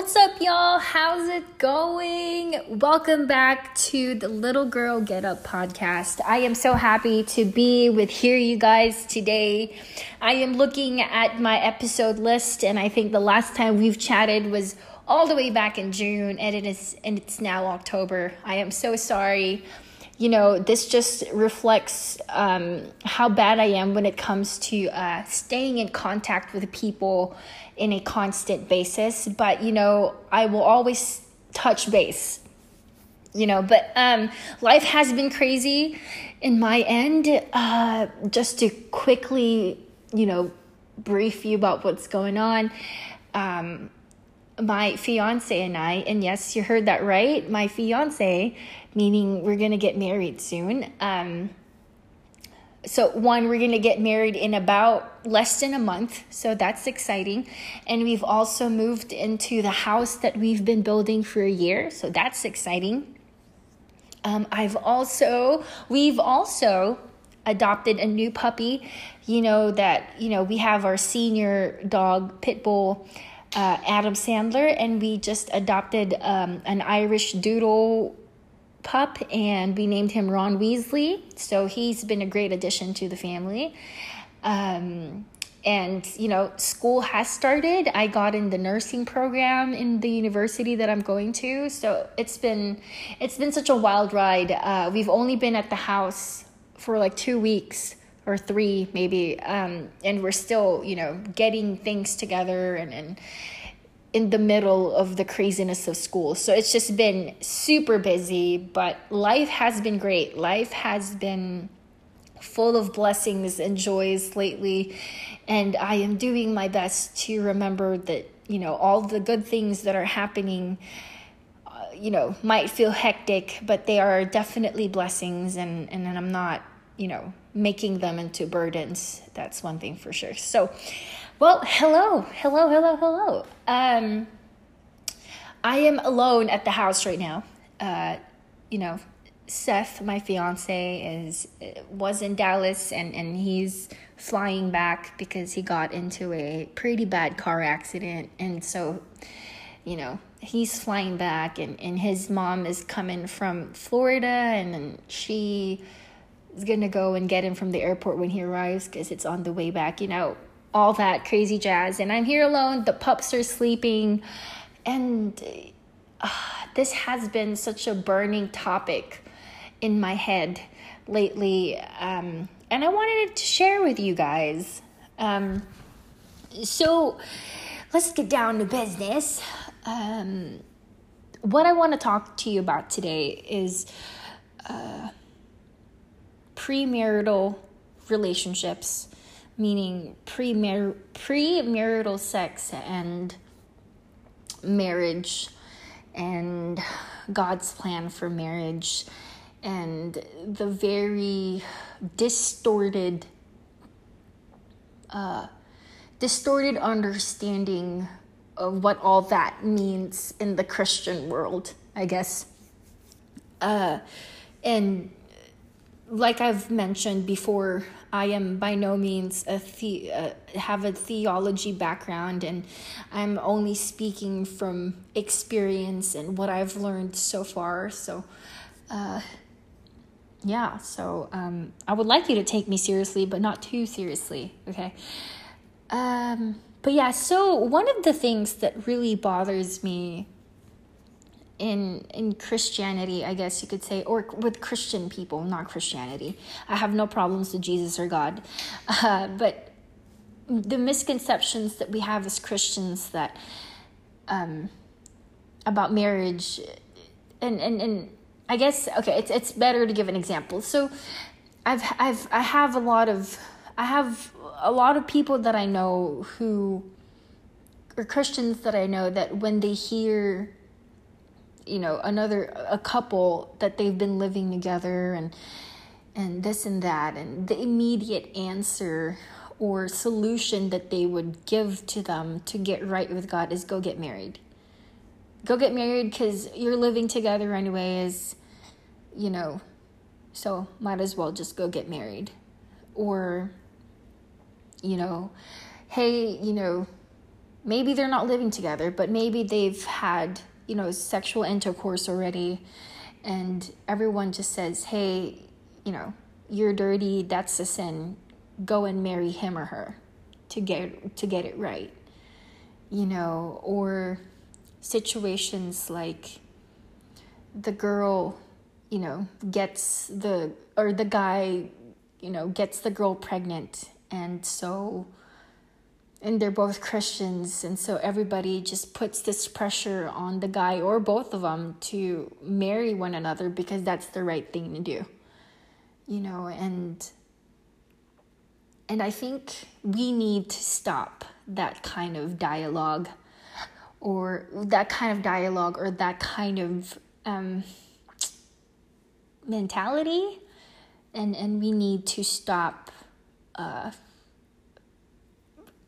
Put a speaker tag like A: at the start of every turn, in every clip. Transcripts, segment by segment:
A: What's up, y'all? How's it going? Welcome back to the Little Girl Get Up podcast. I am so happy to be with here you guys today. I am looking at my episode list, and I think the last time we've chatted was all the way back in June, and it is and it's now October. I am so sorry you know, this just reflects um, how bad I am when it comes to uh, staying in contact with people in a constant basis. But, you know, I will always touch base, you know, but um, life has been crazy in my end. Uh, just to quickly, you know, brief you about what's going on. Um, my fiance and I, and yes, you heard that right, my fiance, meaning we're gonna get married soon. Um, so one, we're gonna get married in about less than a month, so that's exciting. And we've also moved into the house that we've been building for a year, so that's exciting. Um, I've also, we've also adopted a new puppy. You know that you know we have our senior dog Pitbull uh, Adam Sandler, and we just adopted um, an Irish Doodle pup, and we named him Ron Weasley. So he's been a great addition to the family. Um, and you know, school has started. I got in the nursing program in the university that I'm going to. So it's been it's been such a wild ride. Uh, we've only been at the house for like two weeks or three maybe um, and we're still you know getting things together and, and in the middle of the craziness of school so it's just been super busy but life has been great life has been full of blessings and joys lately and i am doing my best to remember that you know all the good things that are happening uh, you know might feel hectic but they are definitely blessings and and i'm not you know making them into burdens. That's one thing for sure. So, well, hello, hello, hello, hello. Um, I am alone at the house right now. Uh, you know, Seth, my fiance, is was in Dallas and and he's flying back because he got into a pretty bad car accident, and so, you know, he's flying back, and and his mom is coming from Florida, and then she is gonna go and get him from the airport when he arrives because it's on the way back, you know, all that crazy jazz. And I'm here alone, the pups are sleeping, and uh, this has been such a burning topic in my head lately. Um, and I wanted to share with you guys. Um, so let's get down to business. Um, what I want to talk to you about today is. Uh, premarital relationships, meaning premar- premarital sex and marriage and God's plan for marriage and the very distorted uh, distorted understanding of what all that means in the Christian world, I guess. Uh, and like I've mentioned before, I am by no means a the, uh, have a theology background, and I'm only speaking from experience and what I've learned so far. So, uh, yeah. So um, I would like you to take me seriously, but not too seriously. Okay. Um, but yeah. So one of the things that really bothers me in in Christianity, I guess you could say, or with Christian people, not Christianity. I have no problems with Jesus or God, uh, but the misconceptions that we have as Christians that um, about marriage, and and and I guess okay, it's it's better to give an example. So, I've I've I have a lot of I have a lot of people that I know who or Christians that I know that when they hear you know another a couple that they've been living together and and this and that and the immediate answer or solution that they would give to them to get right with God is go get married. Go get married cuz you're living together anyways, you know. So might as well just go get married. Or you know, hey, you know, maybe they're not living together, but maybe they've had, you know, sexual intercourse already and everyone just says, "Hey, you know, you're dirty, that's a sin. Go and marry him or her to get to get it right." You know, or situations like the girl, you know, gets the or the guy, you know, gets the girl pregnant and so and they're both Christians, and so everybody just puts this pressure on the guy or both of them to marry one another because that's the right thing to do. You know, and and I think we need to stop that kind of dialogue or that kind of dialogue or that kind of um, mentality and and we need to stop uh,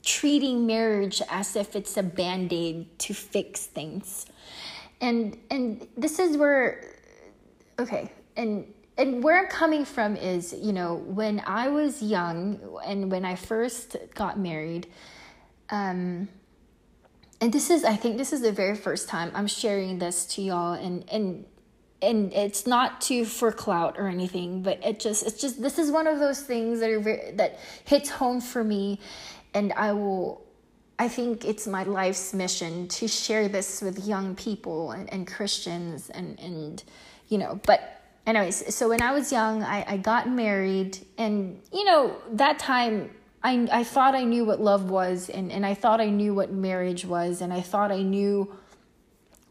A: treating marriage as if it's a band-aid to fix things. And and this is where okay and and where i'm coming from is you know when i was young and when i first got married um and this is i think this is the very first time i'm sharing this to y'all and and and it's not to for clout or anything but it just it's just this is one of those things that are very, that hits home for me and I will I think it's my life's mission to share this with young people and, and Christians and and you know but anyways so when I was young I, I got married and you know that time I I thought I knew what love was and, and I thought I knew what marriage was and I thought I knew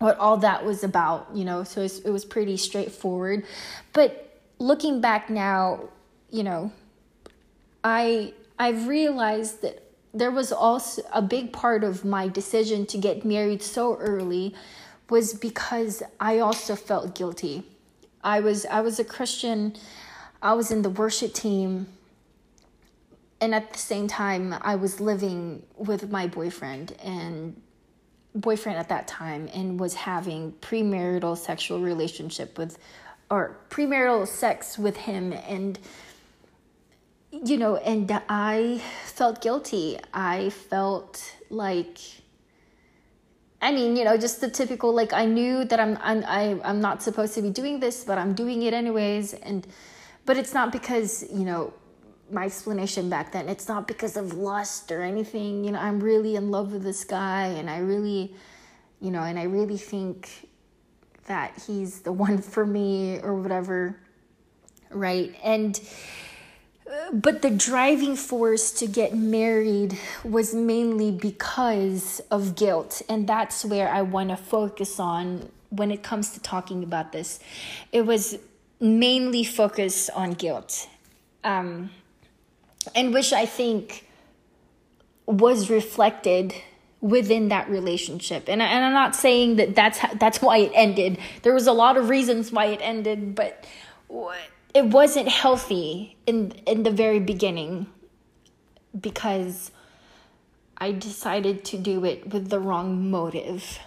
A: what all that was about, you know, so it was pretty straightforward. But looking back now, you know, I I've realized that there was also a big part of my decision to get married so early was because I also felt guilty. I was I was a Christian. I was in the worship team. And at the same time, I was living with my boyfriend and boyfriend at that time and was having premarital sexual relationship with or premarital sex with him and you know, and I felt guilty. I felt like, I mean, you know, just the typical like I knew that I'm I'm I'm not supposed to be doing this, but I'm doing it anyways. And but it's not because you know my explanation back then. It's not because of lust or anything. You know, I'm really in love with this guy, and I really, you know, and I really think that he's the one for me or whatever, right? And but the driving force to get married was mainly because of guilt and that's where i want to focus on when it comes to talking about this. It was mainly focused on guilt um, and which i think was reflected within that relationship. And, and i'm not saying that that's that's why it ended. There was a lot of reasons why it ended but what it wasn't healthy in in the very beginning because I decided to do it with the wrong motive.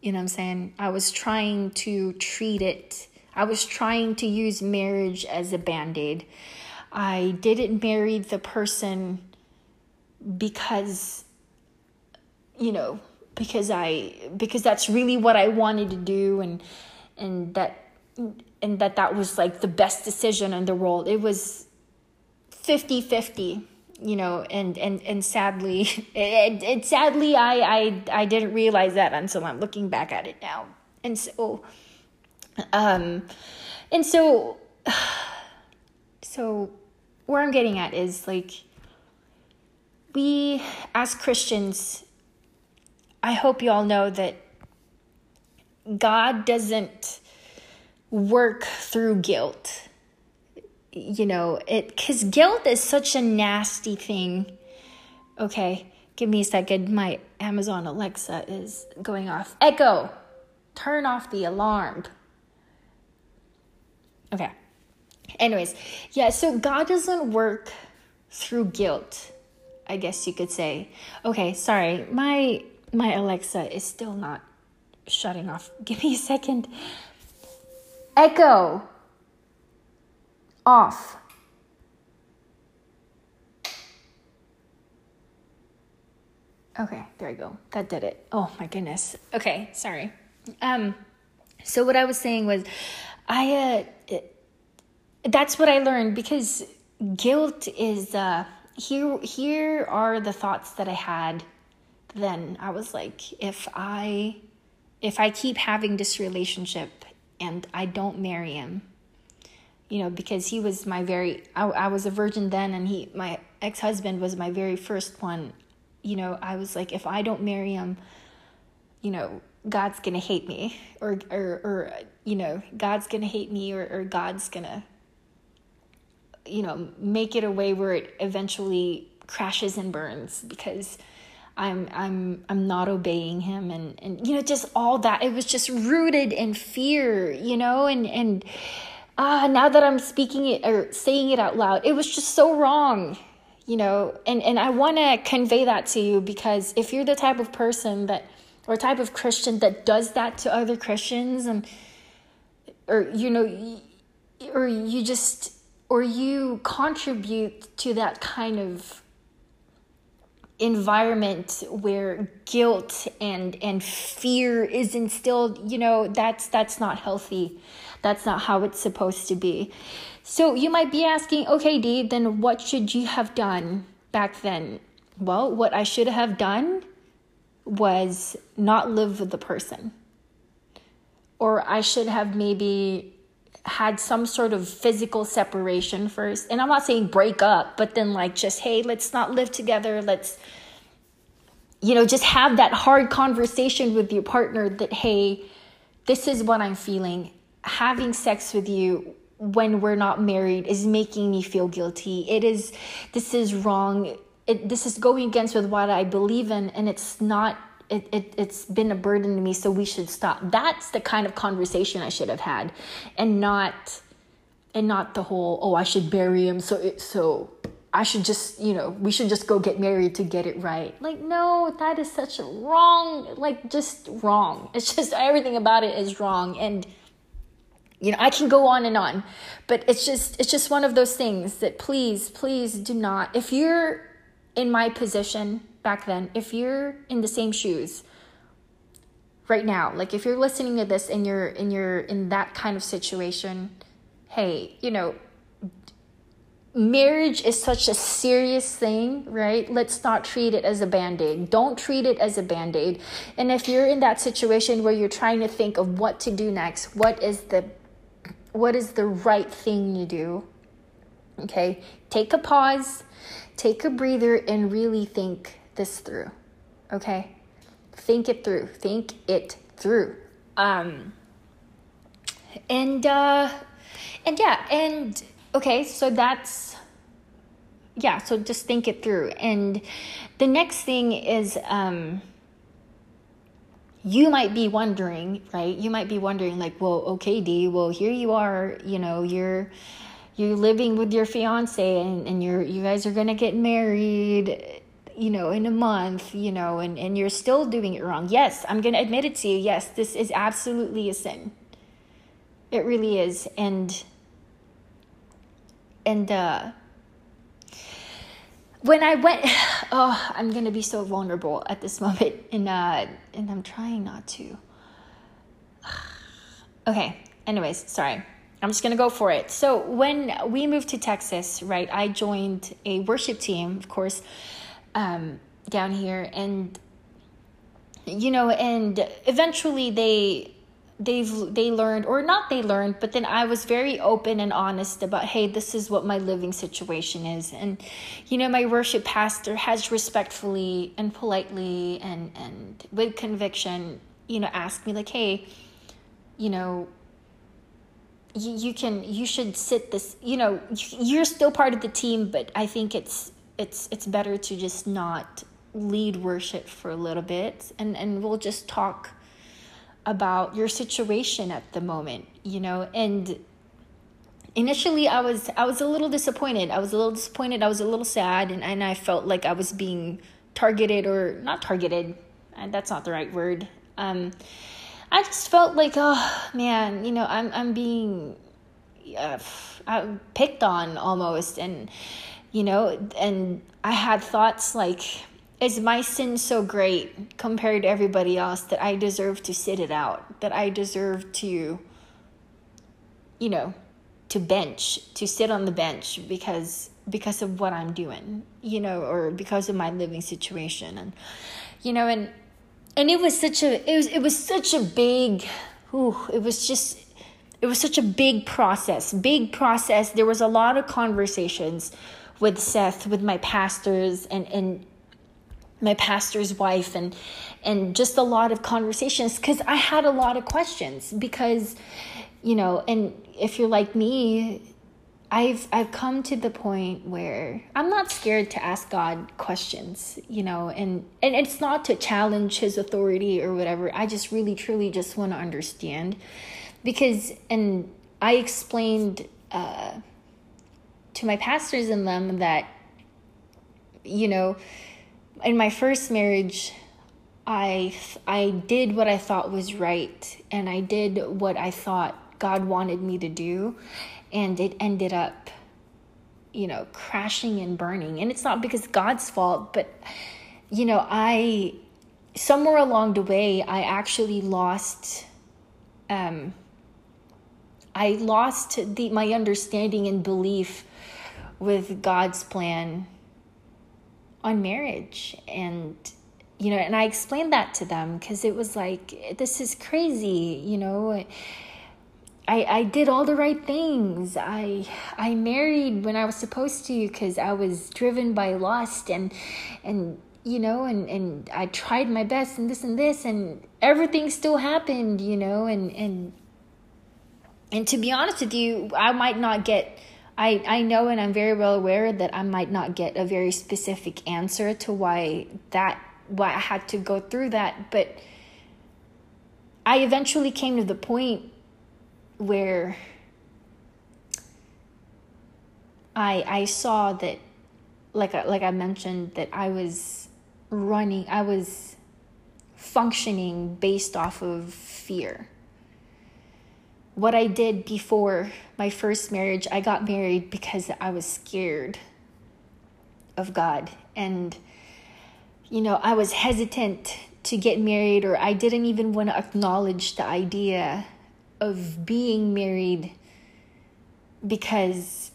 A: You know what I'm saying? I was trying to treat it. I was trying to use marriage as a band-aid. I didn't marry the person because you know, because I because that's really what I wanted to do and and that and that that was like the best decision in the world. It was 50-50 you know and and and sadly it, it sadly I, I i didn't realize that until i'm looking back at it now and so um and so so where i'm getting at is like we as christians i hope you all know that god doesn't work through guilt. You know, it cuz guilt is such a nasty thing. Okay, give me a second. My Amazon Alexa is going off. Echo. Turn off the alarm. Okay. Anyways, yeah, so God doesn't work through guilt. I guess you could say. Okay, sorry. My my Alexa is still not shutting off. Give me a second. Echo. Off. Okay, there you go. That did it. Oh my goodness. Okay, sorry. Um, so what I was saying was, I uh, it, that's what I learned because guilt is uh here. Here are the thoughts that I had. Then I was like, if I, if I keep having this relationship and I don't marry him, you know, because he was my very, I, I was a virgin then, and he, my ex husband was my very first one. You know, I was like, if I don't marry him, you know, God's gonna hate me, or or or you know, God's gonna hate me, or or God's gonna, you know, make it a way where it eventually crashes and burns because I'm I'm I'm not obeying him, and and you know, just all that. It was just rooted in fear, you know, and and ah, now that I'm speaking it or saying it out loud, it was just so wrong you know and and i want to convey that to you because if you're the type of person that or type of christian that does that to other christians and or you know or you just or you contribute to that kind of environment where guilt and and fear is instilled you know that's that's not healthy. That's not how it's supposed to be. So you might be asking okay dee then what should you have done back then? Well what i should have done was not live with the person. Or i should have maybe had some sort of physical separation first. And I'm not saying break up, but then like just, hey, let's not live together. Let's, you know, just have that hard conversation with your partner that, hey, this is what I'm feeling. Having sex with you when we're not married is making me feel guilty. It is, this is wrong. It, this is going against with what I believe in, and it's not it, it, it's been a burden to me, so we should stop. That's the kind of conversation I should have had, and not, and not the whole, oh, I should bury him, so it, so I should just, you know, we should just go get married to get it right. Like, no, that is such a wrong, like, just wrong. It's just everything about it is wrong. And, you know, I can go on and on, but it's just, it's just one of those things that please, please do not, if you're in my position, back then, if you're in the same shoes right now, like if you're listening to this and you're and you're in that kind of situation, hey, you know, marriage is such a serious thing, right? Let's not treat it as a band aid. Don't treat it as a band aid. And if you're in that situation where you're trying to think of what to do next, what is the what is the right thing to do? Okay, take a pause, take a breather, and really think this through. Okay? Think it through. Think it through. Um and uh and yeah, and okay, so that's yeah, so just think it through. And the next thing is um you might be wondering, right? You might be wondering like, well, okay, D, well, here you are, you know, you're you're living with your fiance and, and you're you guys are gonna get married you know, in a month, you know, and, and you're still doing it wrong. Yes, I'm going to admit it to you. Yes, this is absolutely a sin. It really is. And, and, uh, when I went, oh, I'm gonna be so vulnerable at this moment, and uh, and I'm trying not to. Okay. Anyways, sorry. I'm just gonna go for it. So when we moved to Texas, right, I joined a worship team, of course, um, down here, and you know, and eventually they they've they learned or not they learned but then i was very open and honest about hey this is what my living situation is. And you know my worship pastor has respectfully and politely and and with conviction you know asked me like hey you know you, you can you should sit this you know you're still part of the team but i think it's it's it's better to just not lead worship for a little bit. And and we'll just talk about your situation at the moment you know? And initially i was i was a little disappointed. I was a little disappointed. I was a little sad. And, and i felt like i was being targeted or not targeted. And that's not the right word. Um i just felt like oh man you know i'm i'm being uh, picked on almost. And you know and i had thoughts like is my sin so great compared to everybody else that I deserve to sit it out, that I deserve to, you know, to bench, to sit on the bench because because of what I'm doing, you know, or because of my living situation and you know and and it was such a it was it was such a big ooh, it was just it was such a big process, big process. There was a lot of conversations with Seth, with my pastors and and my pastor's wife and and just a lot of conversations cuz I had a lot of questions because you know, and if you're like me, I've I've come to the point where I'm not scared to ask God questions, you know, and and it's not to challenge his authority or whatever. I just really truly just want to understand because and I explained uh, to my pastors in them that you know, in my first marriage I I did what I thought was right and I did what I thought God wanted me to do and it ended up you know crashing and burning. And it's not because god's fault but you know i somewhere along the way i actually lost um i lost the my understanding and belief with god's plan on marriage. And you know and i explained that to them because it was like this is crazy you know? I, I did all the right things. I I married when I was supposed to because I was driven by lust and and you know and and I tried my best and this and this and everything still happened, you know, and and and to be honest with you, I might not get I I know and I'm very well aware that I might not get a very specific answer to why that why I had to go through that, but I eventually came to the point where I I saw that like like I mentioned that I was running I was functioning based off of fear. What I did before my first marriage, I got married because I was scared of God and you know, I was hesitant to get married or I didn't even want to acknowledge the idea of being married because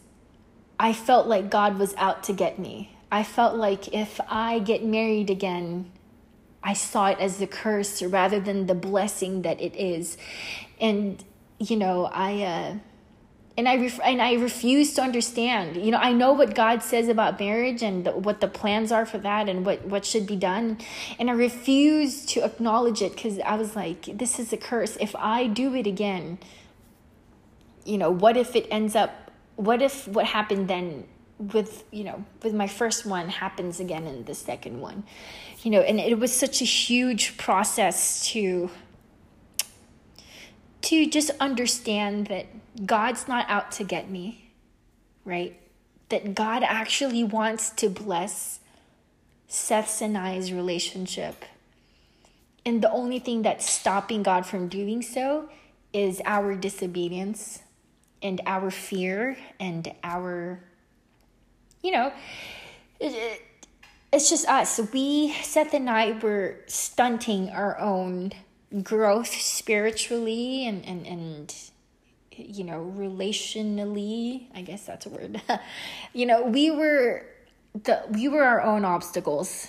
A: I felt like God was out to get me. I felt like if I get married again, I saw it as the curse rather than the blessing that it is. And, you know, I, uh, and I ref- and I refuse to understand. You know, I know what God says about marriage and the, what the plans are for that and what what should be done, and I refuse to acknowledge it because I was like, this is a curse. If I do it again, you know, what if it ends up? What if what happened then with you know with my first one happens again in the second one, you know, and it was such a huge process to to just understand that God's not out to get me, right? That God actually wants to bless Seth's and I's relationship. And the only thing that's stopping God from doing so is our disobedience and our fear and our, you know, it's just us. We, Seth and I, were stunting our own growth spiritually and and and you know relationally i guess that's a word. You know we were the we were our own obstacles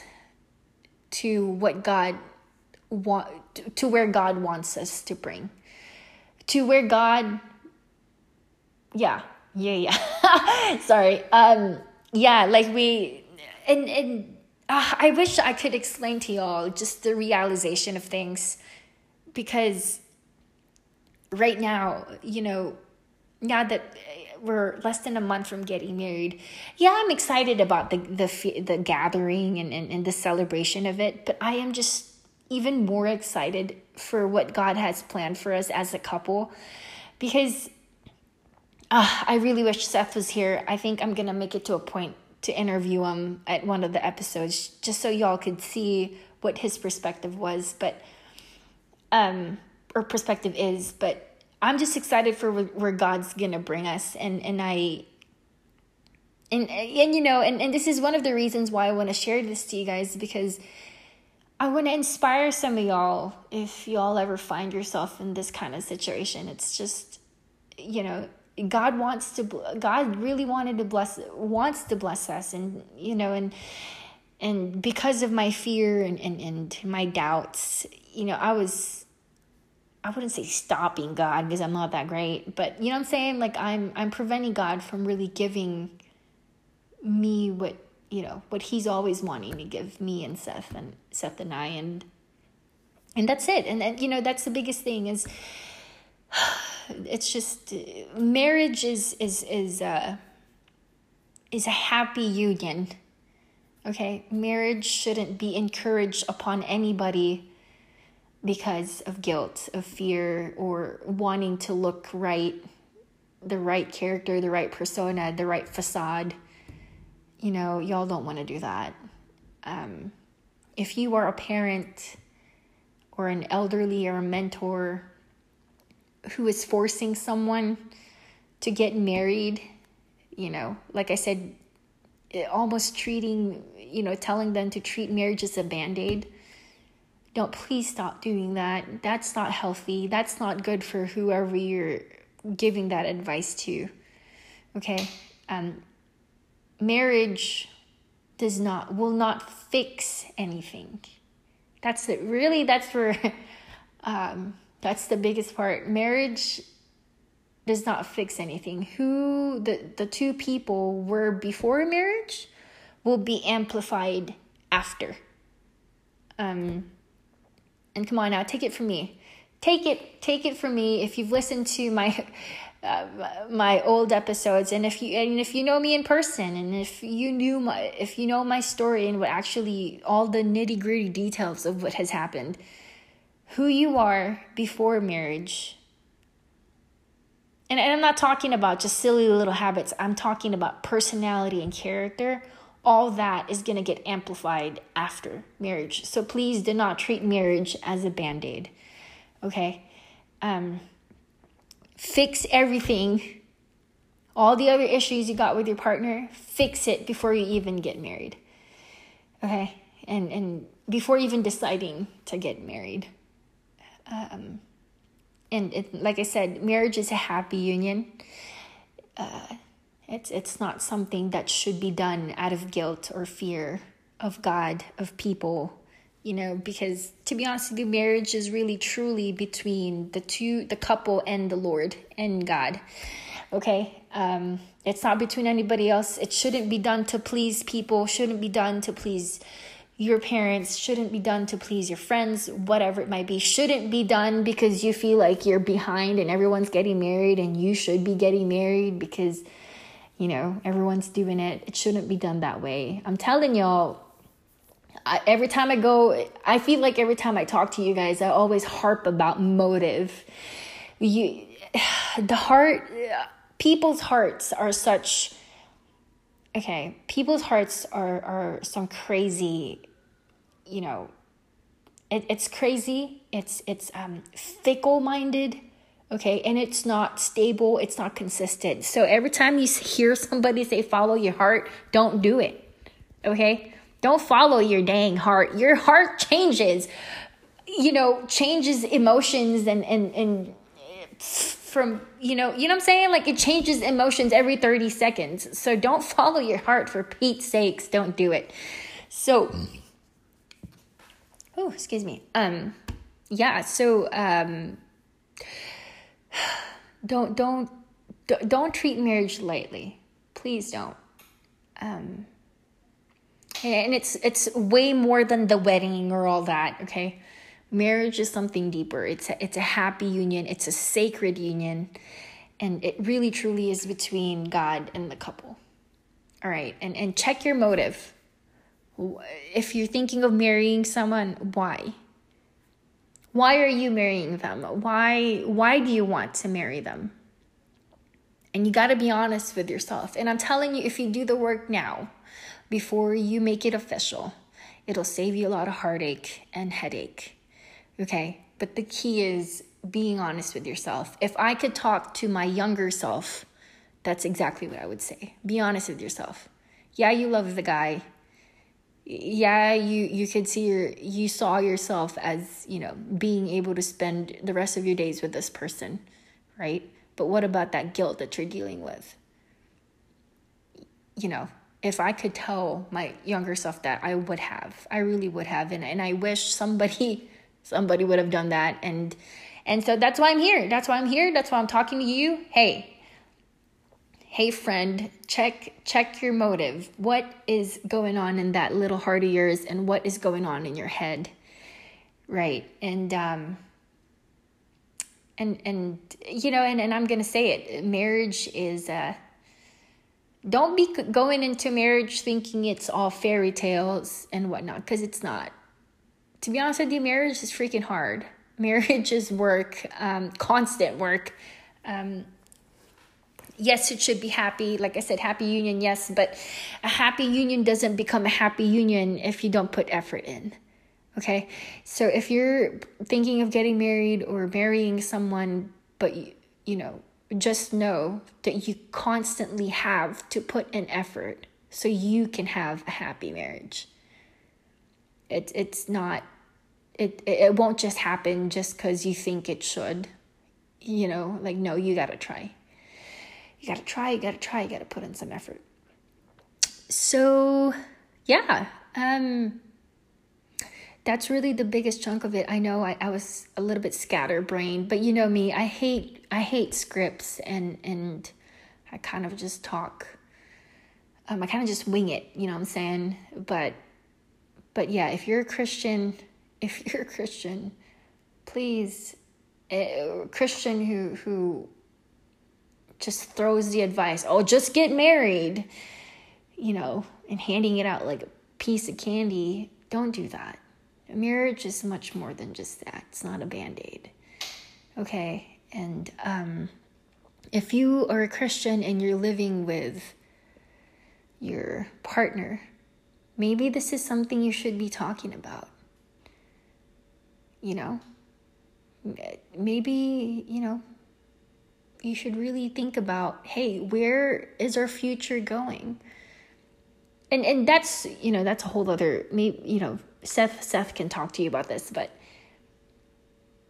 A: to what god want to where god wants us to bring. To where god yeah yeah yeah. Sorry. Um yeah like we and and uh, i wish i could explain to y'all just the realization of things because right now, you know, now that we're less than a month from getting married, yeah, I'm excited about the the the gathering and, and, and the celebration of it, but I am just even more excited for what God has planned for us as a couple because uh, I really wish Seth was here. I think I'm going to make it to a point to interview him at one of the episodes just so y'all could see what his perspective was. But um, or perspective is, but I'm just excited for where God's gonna bring us, and and I, and and you know and, and this is one of the reasons why i want to share this to you guys because i want to inspire some of y'all if y'all ever find yourself in this kind of situation. It's just you know god wants to god really wanted to bless wants to bless us. And you know and and because of my fear and, and, and my doubts you know i was i wouldn't say stopping god because i'm not that great but you know what i'm saying? Like i'm i'm preventing god from really giving me what you know what he's always wanting to give me and Seth and Seth and I and and that's it. And, and you know that's the biggest thing is it's just marriage is is is uh is a happy union okay? Marriage shouldn't be encouraged upon anybody because of guilt of fear or wanting to look right the right character the right persona the right facade you know, y'all don't want to do that. Um, if you are a parent or an elderly or a mentor who is forcing someone to get married, you know, like I said, almost treating, you know, telling them to treat marriage as a band aid. Don't please stop doing that. That's not healthy. That's not good for whoever you're giving that advice to. Okay? Um, marriage does not will not fix anything that's it really that's where um, that's the biggest part marriage does not fix anything who the the two people were before marriage will be amplified after um and come on now take it from me. Take it take it from me if you've listened to my uh, my old episodes and if you and if you know me in person and if you knew my if you know my story and what actually all the nitty-gritty details of what has happened who you are before marriage. And, and i'm not talking about just silly little habits. I'm talking about personality and character all that is going to get amplified after marriage. So please do not treat marriage as a band-aid okay? Um fix everything. All the other issues you got with your partner fix it before you even get married okay? And and before even deciding to get married. Um and it, like i said marriage is a happy union. Uh, it's it's not something that should be done out of guilt or fear of god of people you know because to be honest with you marriage is really truly between the two the couple and the lord and god okay? Um it's not between anybody else. It shouldn't be done to please people shouldn't be done to please your parents shouldn't be done to please your friends whatever it might be. Shouldn't be done because you feel like you're behind and everyone's getting married and you should be getting married because you know everyone's doing it it shouldn't be done that way i'm telling y'all I, every time I go, I feel like every time I talk to you guys, I always harp about motive. You, the heart, people's hearts are such. Okay, people's hearts are are some crazy, you know. It, it's crazy. It's it's um, fickle minded okay and it's not stable it's not consistent so every time you hear somebody say follow your heart don't do it okay don't follow your dang heart. Your heart changes, you know, changes emotions and, and, and from, you know, you know what I'm saying? Like it changes emotions every 30 seconds. So don't follow your heart for Pete's sakes. Don't do it. So, oh, excuse me. Um, yeah. So, um, don't, don't, don't treat marriage lightly. Please don't. Um, and it's it's way more than the wedding or all that okay? Marriage is something deeper. It's a, it's a happy union. It's a sacred union. And it really truly is between god and the couple. All right and and check your motive. If you're thinking of marrying someone why why are you marrying them why why do you want to marry them and you got to be honest with yourself and i'm telling you if you do the work now before you make it official. It'll save you a lot of heartache and headache. Okay? But the key is being honest with yourself. If I could talk to my younger self That's exactly what I would say. Be honest with yourself. Yeah, you love the guy. Yeah, you you could see your you saw yourself as, you know, being able to spend the rest of your days with this person, right? But what about that guilt that you're dealing with? You know, if I could tell my younger self that, I would have. I really would have. And and I wish somebody somebody would have done that. And and so that's why I'm here. That's why I'm here. That's why I'm talking to you. Hey, hey friend check check your motive. What is going on in that little heart of yours and what is going on in your head? Right and um and and you know and, and i'm gonna say it marriage is uh don't be going into marriage thinking it's all fairy tales and whatnot because it's not. To be honest with you marriage is freaking hard. Marriage is work um, constant work. Um, yes, it should be happy. Like I said, happy union, yes, but a happy union doesn't become a happy union if you don't put effort in. Okay? So if you're thinking of getting married or marrying someone, but you, you know, just know that you constantly have to put in effort so you can have a happy marriage. It, it's not, it, it won't just happen just because you think it should. You know, like, no, you got to try you got to try, you got to try, you got to put in some effort. So, yeah, um, that's really the biggest chunk of it. I know I, I was a little bit scatterbrained, but you know me, I hate I hate scripts and and I kind of just talk. Um, I kind of just wing it, you know what I'm saying? But but yeah, if you're a Christian, if you're a Christian, please, a Christian who who just throws the advice, oh, just get married, you know, and handing it out like a piece of candy. Don't do that. A marriage is much more than just that. It's not a band aid. Okay. And um, if you are a Christian and you're living with your partner, maybe this is something you should be talking about. You know, maybe, you know, you should really think about hey where is our future going? And and that's you know that's a whole other maybe you know seth seth can talk to you about this but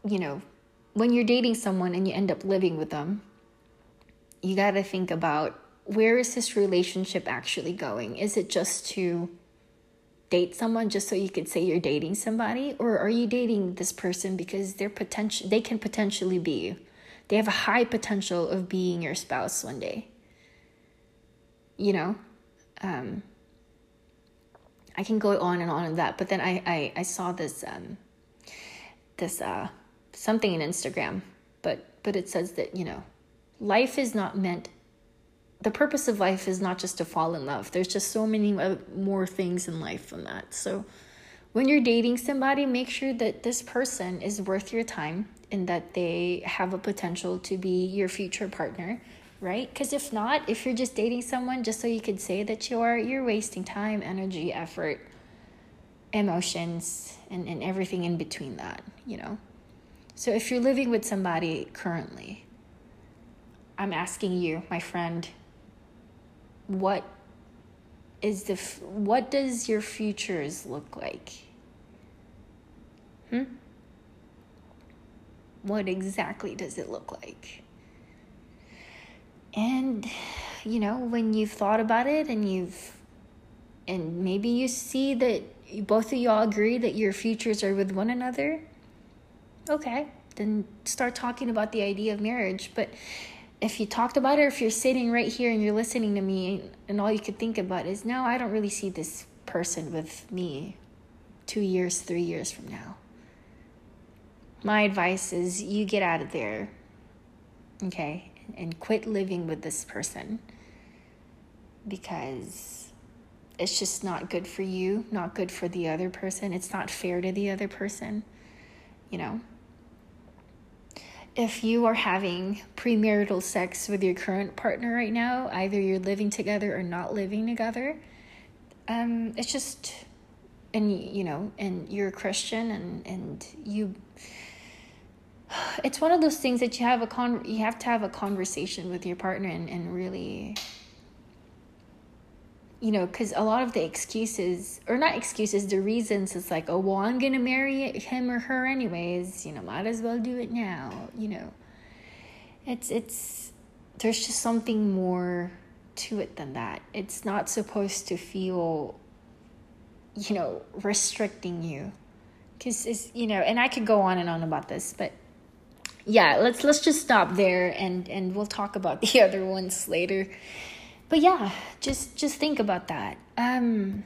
A: you know when you're dating someone and you end up living with them you got to think about where is this relationship actually going? Is it just to date someone just so you could say you're dating somebody? Or are you dating this person because they're potential they can potentially be they have a high potential of being your spouse one day. You know? Um, I can go on and on and that, but then I, I, I saw this um, this uh, something in Instagram, but but it says that you know, life is not meant. The purpose of life is not just to fall in love. There's just so many more things in life than that. So, when you're dating somebody, make sure that this person is worth your time and that they have a potential to be your future partner, right? Because if not, if you're just dating someone just so you could say that you are, you're wasting time, energy, effort, emotions, and, and everything in between that, you know? So if you're living with somebody currently, I'm asking you, my friend, what is the what does your futures look like? Hmm? What exactly does it look like? And, you know, when you've thought about it and you've, and maybe you see that both of y'all agree that your futures are with one another, okay, then start talking about the idea of marriage. But if you talked about it, or if you're sitting right here and you're listening to me and all you could think about is, no, I don't really see this person with me two years, three years from now my advice is you get out of there, okay, and quit living with this person because it's just not good for you, not good for the other person. It's not fair to the other person, you know. If you are having premarital sex with your current partner right now, either you're living together or not living together, um, it's just, and you know, and you're a Christian and and you it's one of those things that you have a con you have to have a conversation with your partner and, and really you know because a lot of the excuses or not excuses the reasons is like oh well i'm gonna marry him or her anyways you know might as well do it now you know. It's it's there's just something more to it than that. It's not supposed to feel you know restricting you. Because it's you know and i could go on and on about this but yeah let's let's just stop there and and we'll talk about the other ones later. But yeah just just think about that. Um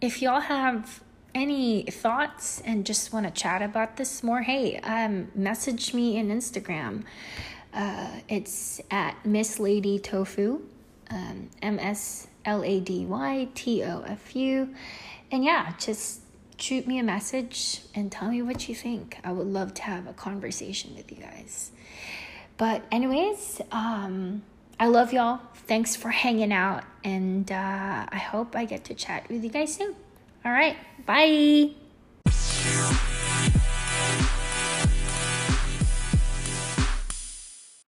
A: if y'all have any thoughts and just want to chat about this more hey um message me in instagram. Uh it's at miss lady tofu um m-s-l-a-d-y-t-o-f-u and yeah just shoot me a message and tell me what you think. I would love to have a conversation with you guys. But, anyways, um, I love y'all. Thanks for hanging out, and uh, I hope I get to chat with you guys soon. All right, bye.